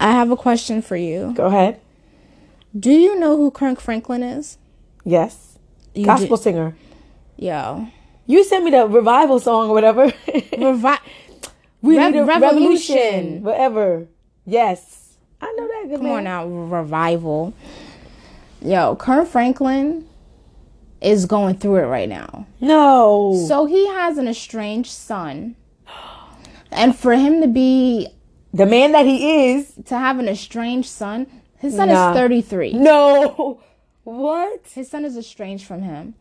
I have a question for you. Go ahead. Do you know who Kirk Franklin is? Yes. You Gospel do- singer. Yo. You sent me the revival song or whatever. Revi- we Rev- need a revolution. revolution. Whatever. Yes. I know that. Good Come man. on now, revival. Yo, Kirk Franklin is going through it right now. No. So he has an estranged son. And for him to be the man that he is. to have an estranged son, his son Nah. is 33. No. What? His son is estranged from him.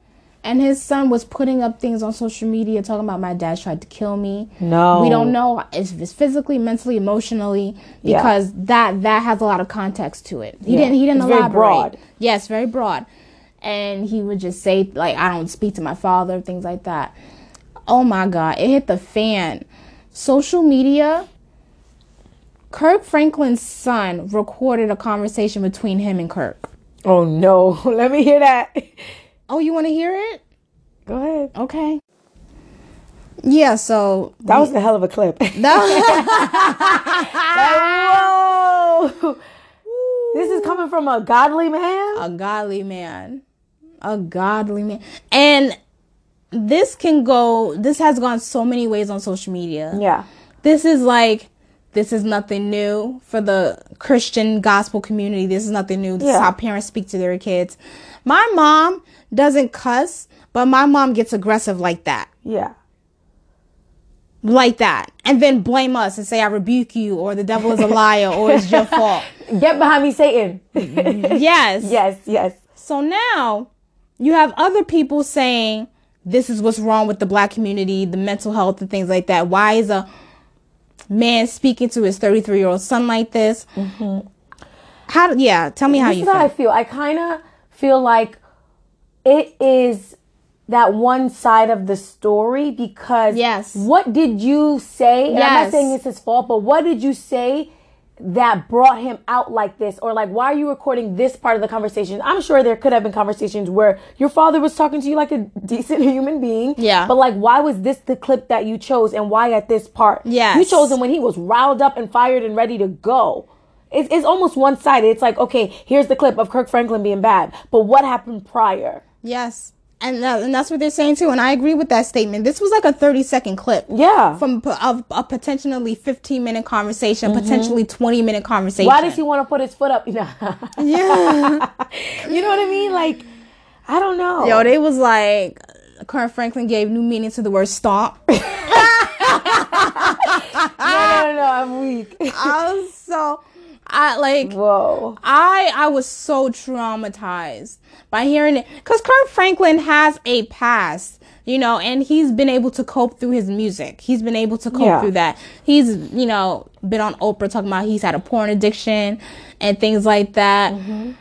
And his son was putting up things on social media talking about my dad tried to kill me. No. We don't know if it's physically, mentally, emotionally, Yeah. because that that has a lot of context to it. He Yeah. didn't he didn't It's very elaborate. broad. Yes, very broad. And he would just say like I don't speak to my father, things like that. Oh my god, it hit the fan. Social media Kirk Franklin's son recorded a conversation between him and Kirk. Oh no. Let me hear that. Oh, you want to hear it? Go ahead. Okay. Yeah, so That was a hell of a clip. That. Whoa. This is coming from a godly man. a godly man. A godly man. And this can go this has gone so many ways on social media. Yeah. This is like this is nothing new for the Christian gospel community. This is nothing new. This is how parents speak to their kids. My mom doesn't cuss, but my mom gets aggressive like that. Yeah. Like that. And then blame us and say I rebuke you or the devil is a liar or it's your fault. Get behind me, Satan. Yes. yes, yes. So now you have other people saying this is what's wrong with the black community, the mental health and things like that. Why is a man speaking to his 33 year old son like this? Mm-hmm. How? Yeah, tell me how this you is how I feel. I kind of feel like it is that one side of the story because Yes. what did you say? And I'm not Yes. saying it's his fault, but what did you say that brought him out like this? Or like why are you recording this part of the conversation? I'm sure there could have been conversations where your father was talking to you like a decent human being. Yeah. But like why was this the clip that you chose and why at this part? yeah You chose him when he was riled up and fired and ready to go. It's, it's almost one sided. It's like, okay, here's the clip of Kirk Franklin being bad, but what happened prior? Yes. And, that, and that's what they're saying too. And I agree with that statement. This was like a 30 second clip. Yeah. From of a potentially 15 minute conversation, mm-hmm. potentially 20 minute conversation. Why does he want to put his foot up? You know, Yeah. you know what I mean? Like, I don't know. Yo, they was like, Kirk Franklin gave new meaning to the word stomp. no, no, no, I'm weak. I was so I like Whoa. I I was so traumatized by hearing it because Kirk Franklin has a past, you know, and he's been able to cope through his music. He's been able to cope Yeah. through that. He's you know been on Oprah talking about he's had a porn addiction and things like that. Mm-hmm.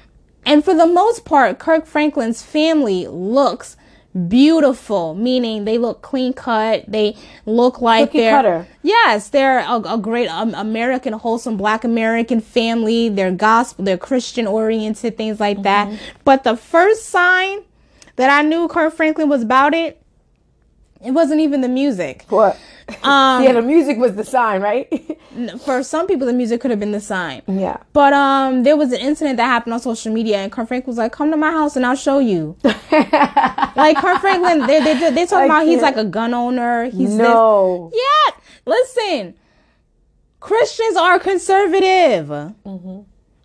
And for the most part, Kirk Franklin's family looks beautiful, meaning they look clean cut. They look like Cookie they're cutter. yes, they're a, a great um, American, wholesome Black American family. They're gospel, they're Christian oriented, things like that. Mm-hmm. But the first sign that I knew Kirk Franklin was about it, it wasn't even the music. What? Um, yeah, the music was the sign, right? for some people, the music could have been the sign. yeah. But um, there was an incident that happened on social media, and Kirk Franklin was like, "Come to my house and I'll show you." like Kirk Franklin, they they they talking about he's like a gun owner. He's this- No. Yeah, listen, Christians are conservative. Mm-hmm.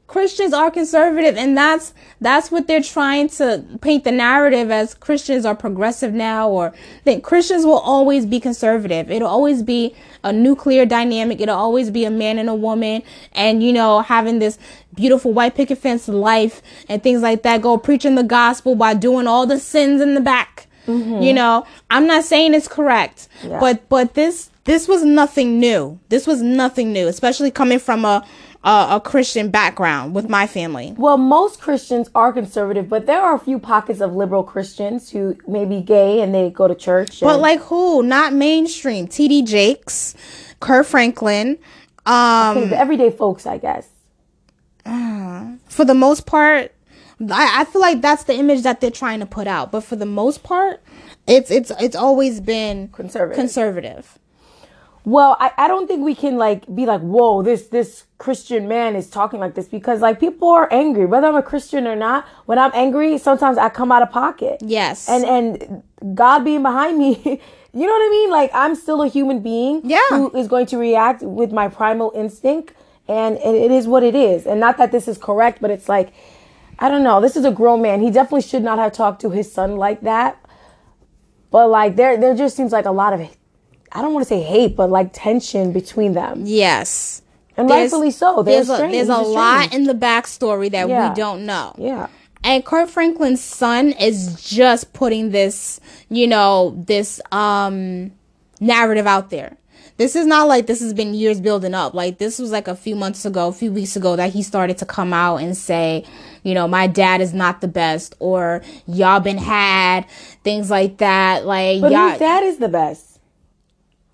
Christians are conservative, and that's that's what they're trying to paint the narrative as Christians are progressive now, or that Christians will always be conservative. It'll always be a nuclear dynamic. It'll always be a man and a woman, and you know having this beautiful white picket fence life and things like that. Go preaching the gospel by doing all the sins in the back. Mm-hmm. You know, I'm not saying it's correct, Yeah. but but this this was nothing new. This was nothing new, especially coming from a a, a Christian background with my family. Well, most Christians are conservative, but there are a few pockets of liberal Christians who may be gay and they go to church. But like who? Not mainstream. T.D. Jakes, Kirk Franklin. Um, the everyday folks, I guess. for the most part, I, I feel like that's the image that they're trying to put out. But for the most part, it's it's it's always been Conservative. Conservative. Well, I, I don't think we can like be like, whoa, this this Christian man is talking like this because like people are angry, whether I'm a Christian or not. When I'm angry, sometimes I come out of pocket. Yes. And and God being behind me, you know what I mean? Like I'm still a human being Yeah. who is going to react with my primal instinct and, and it is what it is. And not that this is correct, but it's like I don't know. This is a grown man. He definitely should not have talked to his son like that. But like there there just seems like a lot of I don't want to say hate, but like tension between them. yes. And There's- rightfully so. They're There's a, there's a He's lot in the backstory that Yeah. we don't know. Yeah. And Kirk Franklin's son is just putting this, you know, this um narrative out there. This is not like this has been years building up. Like this was like a few months ago, a few weeks ago that he started to come out and say, you know, my dad is not the best or y'all been had, things like that. Like But y'all dad is the best?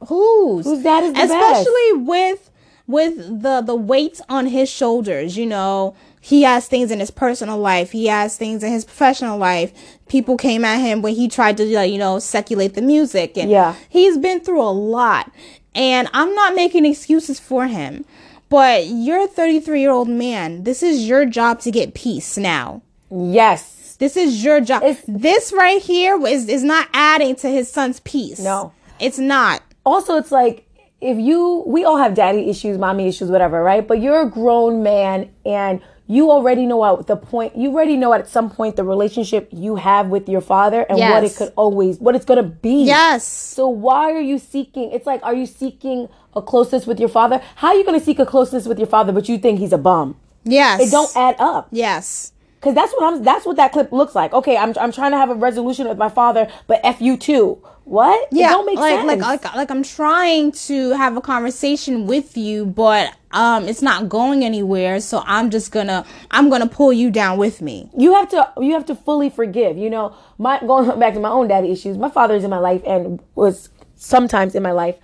Whose Whose dad is the especially with with the the weight on his shoulders you know? He has things in his personal life. He has things in his professional life. People came at him when he tried to you know seculate the music and Yeah. he's been through a lot. And i'm not making excuses for him but you're a 33 year old man. This is your job to get peace now. Yes. this is your job. It's- this right here is is not adding to his son's peace. No. it's not Also, it's like if you, we all have daddy issues, mommy issues, whatever, right? But you're a grown man and you already know at the point, you already know at some point the relationship you have with your father and what it could always, what it's gonna be. yes So why are you seeking? It's like, are you seeking a closeness with your father? How are you going to seek a closeness with your father, but you think he's a bum? Yes. It don't add up. Yes. Cause that's what I'm. That's what that clip looks like. Okay, I'm I'm trying to have a resolution with my father, but f you too. What? Yeah. it don't make like, sense. like like like I'm trying to have a conversation with you, but um it's not going anywhere, so I'm just gonna I'm gonna pull you down with me. you have to you have to fully forgive. You know, my going back to my own daddy issues. My father is in my life and was sometimes in my life.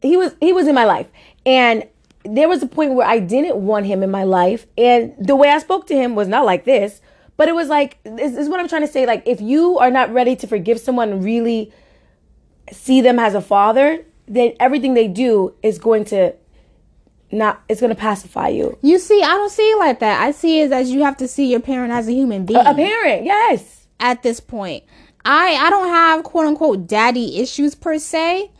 He was he was in my life, and there was a point where I didn't want him in my life, and the way I spoke to him was not like this. But it was like this, this is what I'm trying to say. Like if you are not ready to forgive someone, really see them as a father, then everything they do is going to not. It's going to pacify you. You see, I don't see it like that. I see it as you have to see your parent as a human being. A parent, yes. at this point. I I don't have quote unquote daddy issues per se.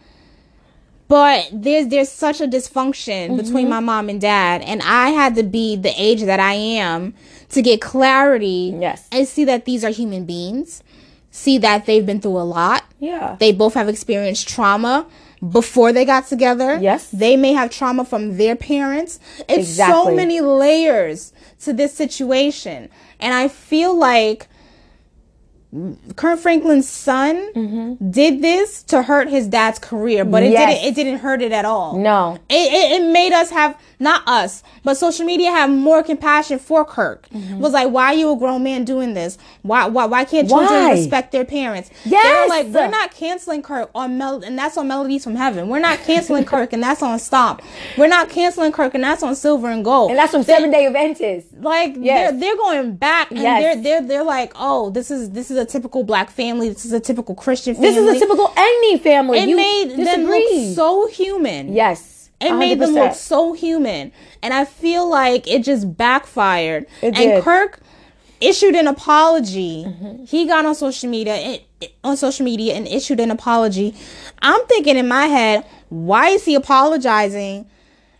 But there's there's such a dysfunction Mm-hmm. between my mom and dad and I had to be the age that I am to get clarity Yes. and see that these are human beings. See that they've been through a lot. Yeah. They both have experienced trauma before they got together. Yes. They may have trauma from their parents. It's so many layers to this situation. And I feel like Kirk Franklin's son did this to hurt his dad's career, but it Mm-hmm. Yes. didn't it didn't hurt it at all. No. It, it, it made us have not us, but social media have more compassion for Kirk. Mm-hmm. It was like, why are you a grown man doing this? Why why why can't children Why? respect their parents? They're Yes! like, we're not canceling Kirk on Mel and that's on Melodies from Heaven. We're not canceling Kirk and that's on Stop. We're not canceling Kirk and that's on Silver and Gold. And that's from Seven Day Adventist. like Yes. they're they're going back and Yes. they're they're they're like, oh, this is this is a typical black family. This is a typical Christian family. This is a typical any family. It you made them look so human. Yes. It made them look so human. And I feel like it just backfired. It and did. Mm-hmm. Kirk issued an apology. He got on social media and, on social media and issued an apology. I'm thinking in my head, why is he apologizing?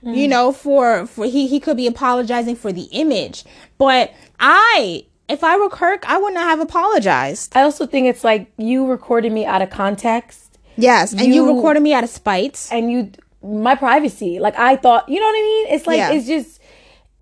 Mm. You know, for for he he could be apologizing for the image. But I if I were Kirk, I would not have apologized. I also think it's like you recorded me out of context Yes, and you, You- recorded me out of spite. and you my privacy. Like I thought, you know what I mean? It's like Yeah. it's just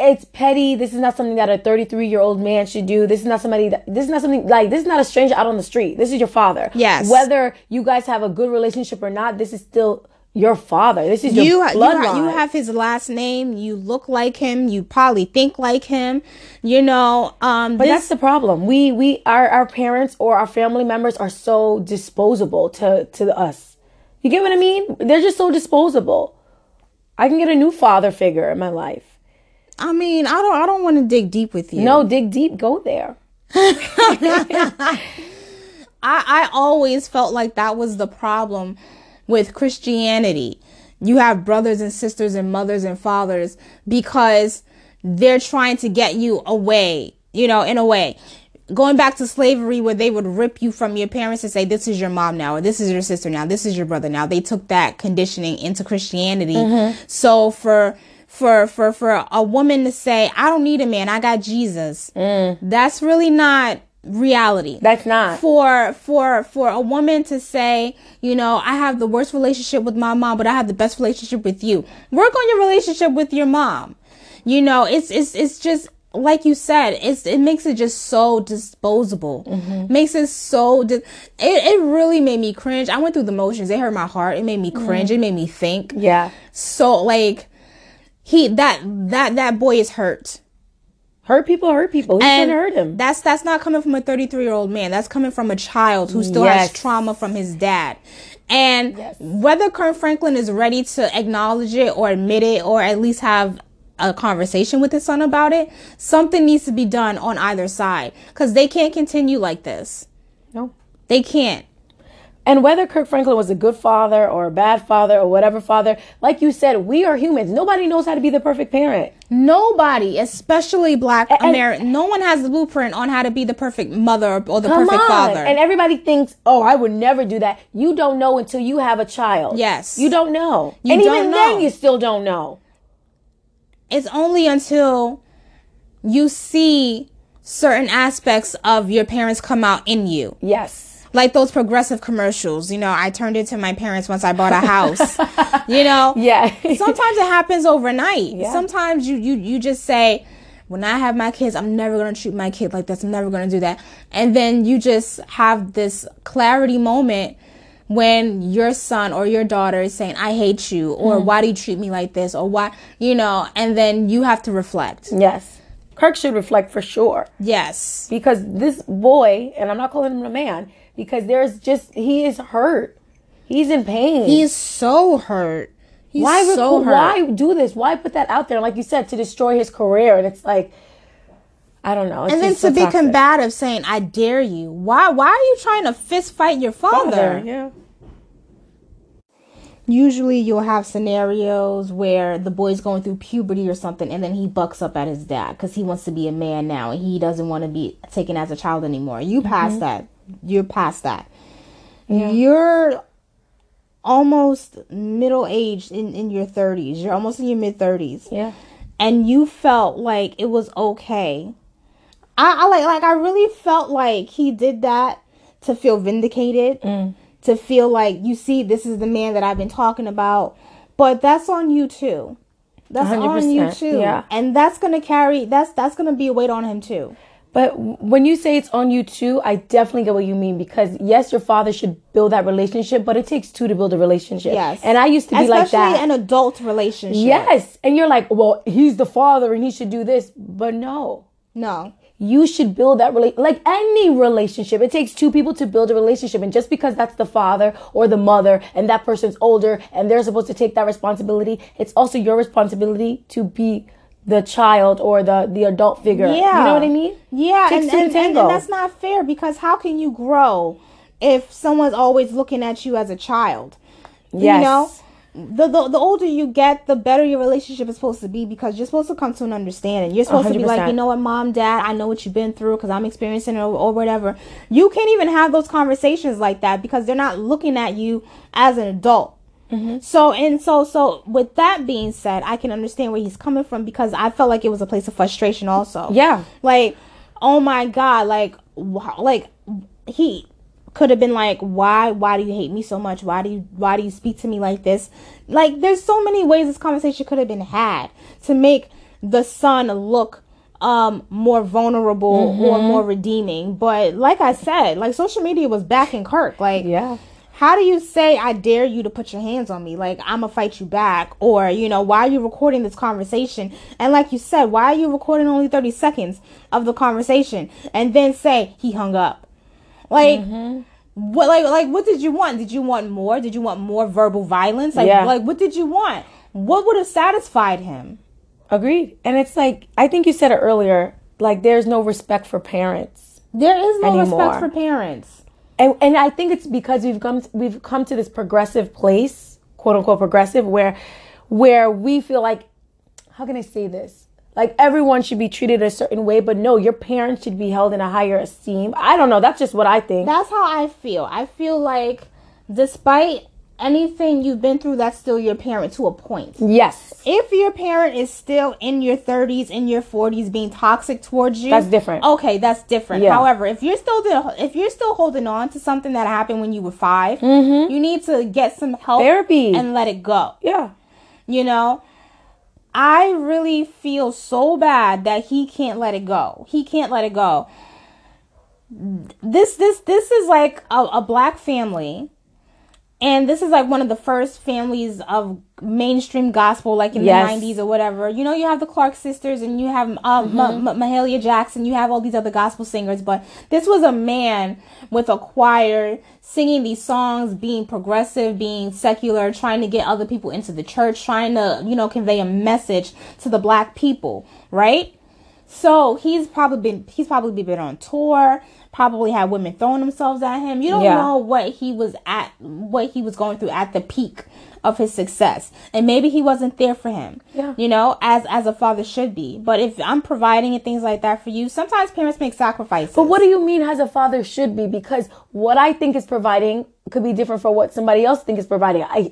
it's petty. This is not something that a 33 year old man should do. This is not somebody that this is not something like this is not a stranger out on the street. This is your father. Yes. Whether you guys have a good relationship or not, this is still your father. This is your you, you, bloodline. ha- you have his last name. You look like him. You probably think like him. You know, um, But this, that's the problem. We we our our parents or our family members are so disposable to to us. You get what I mean? They're just so disposable. I can get a new father figure in my life. I mean, I don't, I don't want to dig deep with you. No, dig deep, go there. I, I always felt like that was the problem with Christianity. you have brothers and sisters and mothers and fathers because they're trying to get you away, you know, in a way. Going back to slavery where they would rip you from your parents and say, this is your mom now, or this is your sister now, this is your brother now. They took that conditioning into Christianity. Mm-hmm. So for, for, for, for a woman to say, I don't need a man, I got Jesus. Mm. That's really not reality. That's not. For for for a woman to say, you know, I have the worst relationship with my mom, but I have the best relationship with you. Work on your relationship with your mom. You know, it's it's it's just like you said, it's it makes it just so disposable. Mm-hmm. Makes it so di- it it really made me cringe. I went through the motions. It hurt my heart. It made me cringe. Mm. It made me think. Yeah. So like he that that that boy is hurt Hurt people hurt people. He and hurt him. That's that's not coming from a 33 year old man. That's coming from a child who still yes. has trauma from his dad. And yes. whether Kirk Franklin is ready to acknowledge it or admit it or at least have a conversation with his son about it, something needs to be done on either side because they can't continue like this. No, they can't. And whether Kirk Franklin was a good father or a bad father or whatever father, like you said, we are humans. Nobody knows how to be the perfect parent. Nobody, especially black American, no one has the blueprint on how to be the perfect mother or the perfect on. father. And everybody thinks, oh, I would never do that. You don't know until you have a child. Yes. You don't know. You and don't even know. then, you still don't know. It's only until you see certain aspects of your parents come out in you. Yes like those progressive commercials. You know, I turned it to my parents once I bought a house. you know, yeah. sometimes it happens overnight. Yeah. Sometimes you you you just say, when I have my kids, I'm never gonna treat my kid like this. I'm never gonna do that. And then you just have this clarity moment when your son or your daughter is saying, I hate you, or mm. why do you treat me like this, or why, you know, and then you have to reflect. Yes. Kirk should reflect for sure. Yes. Because this boy, and I'm not calling him a man, because there's just he is hurt. He's in pain. He's so hurt. He's why so hurt. why do this? Why put that out there? Like you said, to destroy his career, and it's like I don't know. and then to so be toxic. combative, saying "I dare you." Why? Why are you trying to fist fight your father? father yeah. Usually, you'll have scenarios where the boy's going through puberty or something, and then he bucks up at his dad because he wants to be a man now, and he doesn't want to be taken as a child anymore. You pass mm-hmm. that you're past that. Yeah. You're almost middle aged in, in your 30s. You're almost in your mid 30s. Yeah. And you felt like it was okay. I, I like like I really felt like he did that to feel vindicated, mm. to feel like you see this is the man that I've been talking about. But that's on you too. That's on you too. Yeah. And that's gonna carry that's that's gonna be a weight on him too. But when you say it's on you too, I definitely get what you mean because yes, your father should build that relationship, but it takes two to build a relationship. Yes. And I used to be Especially like that. an adult relationship. Yes. And you're like, well, he's the father and he should do this. But no. No. You should build that relate like any relationship. It takes two people to build a relationship. And just because that's the father or the mother and that person's older and they're supposed to take that responsibility, it's also your responsibility to be the child or the the adult figure. Yeah, you know what I mean? Yeah, and, and, and, and, that's not fair because how can you grow if someone's always looking at you as a child? Yes. You know, the, the the older you get, the better your relationship is supposed to be because you're supposed to come to an understanding. You're supposed 100%. to be like, you know what, mom, dad, I know what you've been through because I'm experiencing it or, or whatever. You can't even have those conversations like that because they're not looking at you as an adult Mm-hmm. So and so so with that being said, I can understand where he's coming from because I felt like it was a place of frustration also. Yeah. Like, oh my god, like like he could have been like, "Why why do you hate me so much? Why do you why do you speak to me like this?" Like there's so many ways this conversation could have been had to make the son look um more vulnerable mm-hmm. or more redeeming. But like I said, like social media was backing Kirk. Like yeah how do you say I dare you to put your hands on me? Like I'm gonna fight you back, or you know, why are you recording this conversation? And like you said, why are you recording only 30 seconds of the conversation and then say he hung up? Like. Mm-hmm. What like like what did you want? Did you want more? Did you want more verbal violence? Like yeah. like what did you want? What would have satisfied him? Agreed. And it's like I think you said it earlier. Like there's no respect for parents. There is no anymore. respect for parents and and I think it's because we've come we've come to this progressive place, quote unquote progressive where where we feel like how can I say this? Like everyone should be treated a certain way, but no, your parents should be held in a higher esteem. I don't know. That's just what I think. That's how I feel. I feel like despite anything you've been through, that's still your parent to a point. yes. If your parent is still in your 30s, in your 40s, being toxic towards you, That's different. Okay, that's different. Yeah. However, if you're still the, if you're still holding on to something that happened when you were 5 you need to get some help, Mm-hmm. Therapy. and let it go. Yeah. You know, I really feel so bad that he can't let it go. He can't let it go. This this this is like a, a black family. And this is like one of the first families of mainstream gospel, like in Yes. the 90s or whatever. You know, you have the Clark sisters and you have um, Ma- mm-hmm. Ma- Mahalia Jackson, you have all these other gospel singers. But this was a man with a choir singing these songs, being progressive, being secular, trying to get other people into the church, trying to, you know, convey a message to the black people, right? So he's probably been he's probably been on tour, probably had women throwing themselves at him. You don't Yeah. know what he was at what he was going through at the peak of his success. And maybe he wasn't there for him. Yeah. You know, as as a father should be. But if I'm providing and things like that for you, sometimes parents make sacrifices. But what do you mean as a father should be? Because what I think is providing could be different for what somebody else think is providing. I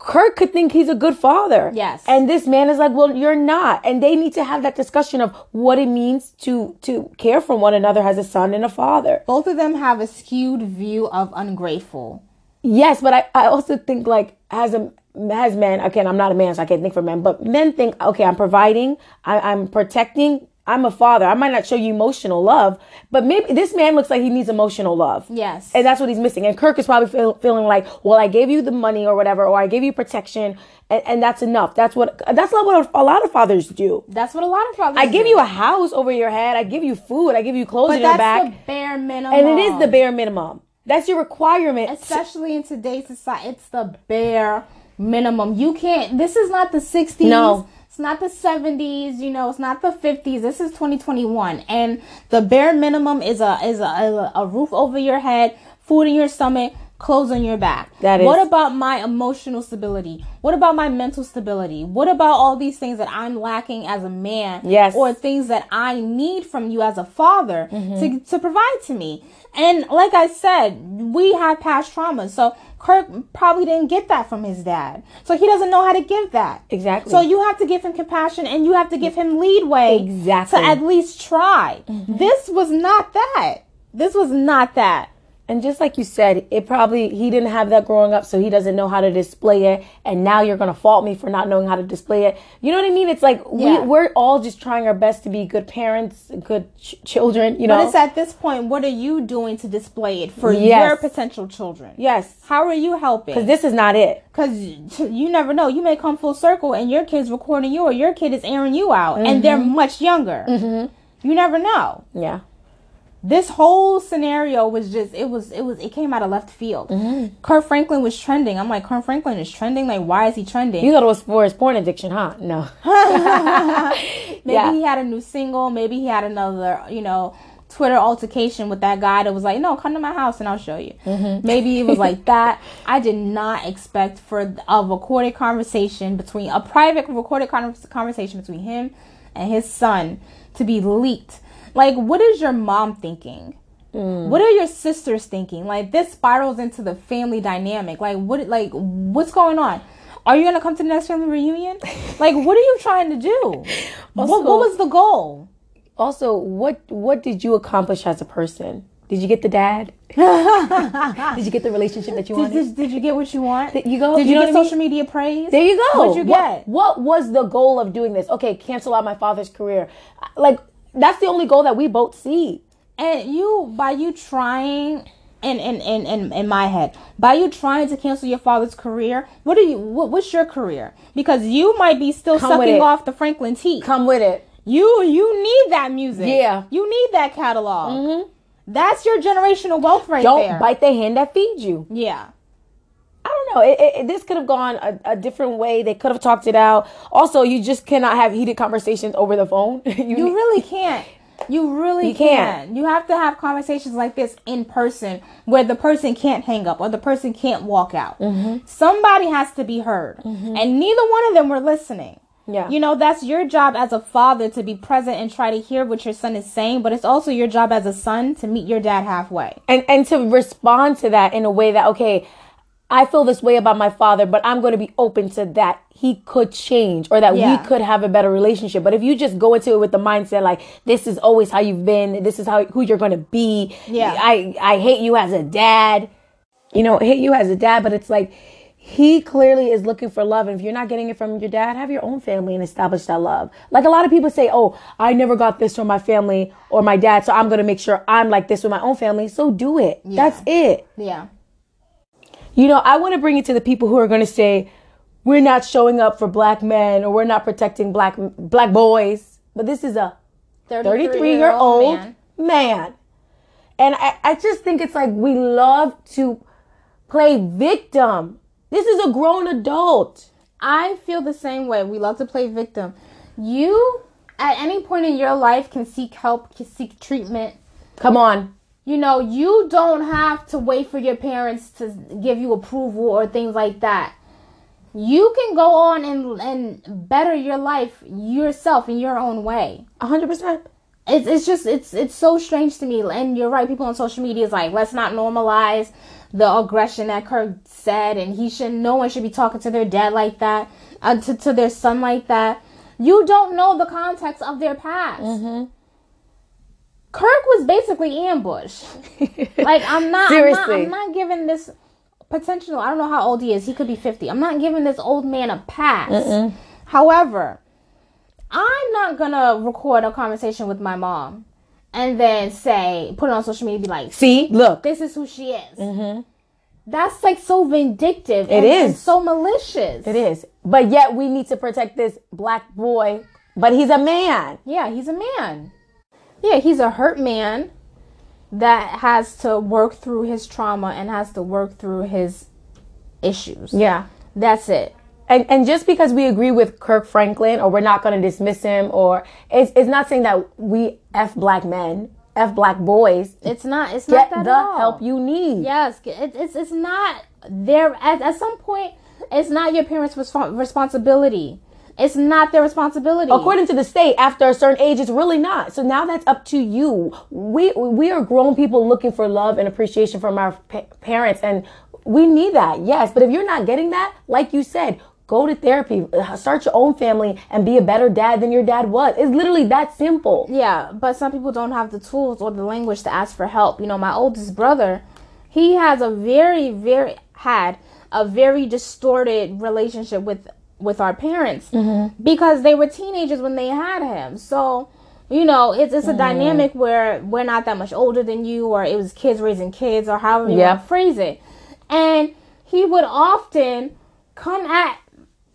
Kirk could think he's a good father. Yes. And this man is like, well, you're not. And they need to have that discussion of what it means to to care for one another as a son and a father. both of them have a skewed view of ungrateful. Yes, but I, I also think like as a as men, again, I'm not a man, so I can't think for men, but men think, okay, I'm providing, I, I'm protecting, I'm a father. I might not show you emotional love, but maybe this man looks like he needs emotional love. Yes. And that's what he's missing. And Kirk is probably feel, feeling like, well, I gave you the money or whatever, or I gave you protection, and, and that's enough. That's what that's not what a lot of fathers do. That's what a lot of fathers I give you a house over your head. I give you food. I give you clothes but in your that's back, the bare minimum. and it is the bare minimum. That's your requirement. especially in today's society it's the bare minimum you can't this is not the 60s No. It's not the 70s you know it's not the 50s this is 2021 and the bare minimum is a is a, a, roof over your head food in your stomach clothes on your back That is- what about my emotional stability what about my mental stability what about all these things that i'm lacking as a man Yes. or things that i need from you as a father to, mm-hmm. to provide to me and like I said, we have past traumas. So Kirk probably didn't get that from his dad. So he doesn't know how to give that. Exactly. So you have to give him compassion and you have to give him leadway Exactly. to at least try. Mm-hmm. This was not that. This was not that. And just like you said, it probably he didn't have that growing up, so he doesn't know how to display it. And now you're gonna fault me for not knowing how to display it. You know what I mean? It's like Yeah. we we're all just trying our best to be good parents, good ch- children. You know? But it's at this point, what are you doing to display it for Yes. your potential children? yes, How are you helping? because this is not it. Because you never know. You may come full circle and your kid's recording you or your kid is airing you out and they're Mm-hmm. much younger. You never know. Yeah. This whole scenario was just, it was, it was, it came out of left field. Mm-hmm. Kirk Franklin was trending. I'm like, Kirk Franklin is trending? Like, why is he trending? You thought it was for his porn addiction, huh? No. maybe yeah. he had a new single. Maybe he had another, you know, Twitter altercation with that guy that was like, no, come to my house and I'll show you. Mm-hmm. Maybe it was like that. I did not expect for a recorded conversation between a private recorded con- conversation between him and his son to be leaked. Like, what is your mom thinking? Mm. What are your sisters thinking? Like this spirals into the family dynamic. Like what? Like what's going on? Are you gonna come to the next family reunion? Like what are you trying to do? what, Also- what was the goal? Also, what what did you accomplish as a person? Did you get the dad? did you get the relationship that you wanted? did, did you get what you want? Did you go- Did you you, get what social media praise? There you go. What'd you What- get? What, was the goal of doing this? Okay, cancel out my father's career. Like that's the only goal that we both see. And you, by you trying, in in, in, in in my head, by you trying to cancel your father's career, what are you? What, what's your career? Because you might be still Come sucking off the Franklin teeth. Come with it. You you need that music. Yeah. You need that catalog. Mm-hmm. That's your generational wealth right Don't there. bite the hand that feeds you. Yeah. Know. It, it, this could have gone a, a different way. They could have talked it out. Also, you just cannot have heated conversations over the phone. you You really can't. You really You can't. can. You have to have conversations like this in person where the person can't hang up or the person can't walk out. Mm-hmm. Somebody has to be heard. And neither one of them were listening. Yeah. You know, that's your job as a father to be present and try to hear what your son is saying, but it's also your job as a son to meet your dad halfway. and and to respond to that in a way that okay i feel this way about my father but i'm going to be open to that he could change or that Yeah. we could have a better relationship. But if you just go into it with the mindset like this is always how you've been this is how who you're going to be. Yeah. i i hate you as a dad. You know hate you as a dad but it's like he clearly is looking for love. And if you're not getting it from your dad have your own family and establish that love. Like a lot of people say oh i never got this from my family or my dad so i'm going to make sure i'm like this with my own family so do it. That's it. Yeah. You know i want to bring it to the people who are going to say we're not showing up for black men or we're not protecting black black boys but this is a 33 year old man. man. And I, I just think it's like we love to play victim. This is a grown adult. I feel the same way. We love to play victim. You, at any point in your life, can seek help, can seek treatment. Come on. You know, you don't have to wait for your parents to give you approval or things like that. You can go on and and better your life yourself in your own way. 100%. It's it's just it's it's so strange to me. And you're right. People on social media is like, let's not normalize the aggression that Kirk said, and he should. No one should be talking to their dad like that, uh, to to their son like that. You don't know the context of their past. Kirk was basically ambushed. like I'm not, I'm not. Seriously. I'm not giving this potential. I don't know how old he is. He could be 50. I'm not giving this old man a pass. However, I'm not gonna record a conversation with my mom and then say, put it on social media, and be like, See, look. this is who she is. Mm-hmm. That's like so vindictive. It and, and so malicious. It is. But yet we need to protect this black boy. But he's a man. Yeah, he's a man. Yeah, he's a hurt man that has to work through his trauma and has to work through his issues. Yeah. That's it. And, and just because we agree with Kirk Franklin or we're not going to dismiss him or it's, it's not saying that we F black men, F black boys. It's not. It's not that the all. help you need. Yes, it, it's it's not there. at, at some point. It's not your parents' respons- responsibility. It's not their responsibility. According to the state, after a certain age, it's really not. So now that's up to you. We we are grown people looking for love and appreciation from our pa- parents, and we need that. Yes, but if you're not getting that, like you said, go to therapy, uh, start your own family, and be a better dad than your dad was. It's literally that simple. yeah, but some people don't have the tools or the language to ask for help. You know, my oldest brother, he has a very very had a very distorted relationship with with our parents mm-hmm. because they were teenagers when they had him. So. You know, it's it's a mm-hmm. dynamic where we're not that much older than you, or it was kids raising kids, or however you Yeah. want to phrase it. And he would often come at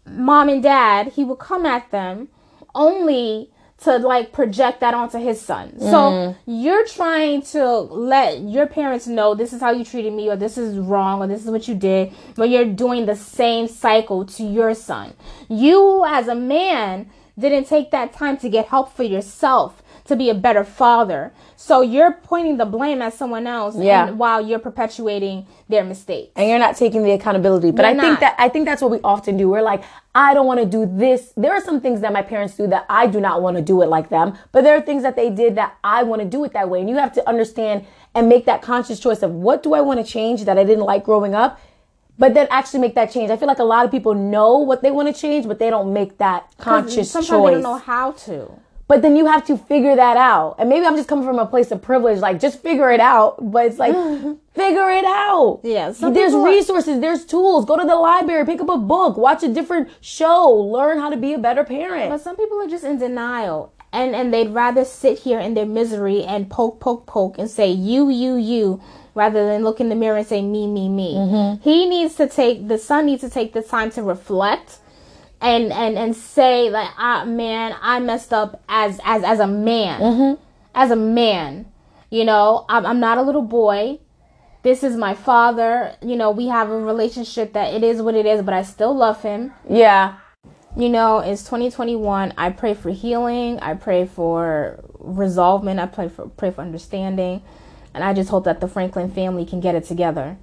mom and dad, he would come at them only to like project that onto his son. So mm. you're trying to let your parents know this is how you treated me, or this is wrong, or this is what you did, but you're doing the same cycle to your son. You, as a man, didn't take that time to get help for yourself to be a better father. So you're pointing the blame at someone else Yeah. and while you're perpetuating their mistakes. and you're not taking the accountability. But You're I think not. that I think that's what we often do. We're like, I don't want to do this. There are some things that my parents do that I do not want to do it like them. But there are things that they did that I want to do it that way. And you have to understand and make that conscious choice of what do I want to change that I didn't like growing up. But then actually make that change. I feel like a lot of people know what they want to change, but they don't make that conscious Sometimes choice. they don't know how to. But then you have to figure that out. And maybe I'm just coming from a place of privilege, like just figure it out. But it's like, figure it out. Yeah, There's resources, there's tools. Go to the library, pick up a book, watch a different show, learn how to be a better parent. But some people are just in denial. And, and they'd rather sit here in their misery and poke, poke, poke and say, you, you, you, rather than look in the mirror and say, me, me, me. Mm-hmm. He needs to take, the son needs to take the time to reflect and, and, and say, like, ah, man, I messed up as, as, as a man. Mm-hmm. As a man. You know, I'm, I'm not a little boy. This is my father. You know, we have a relationship that it is what it is, but I still love him yeah. you know, it's 2021. I pray for healing. I pray for resolvement. I pray for pray for understanding, and I just hope that the Franklin family can get it together.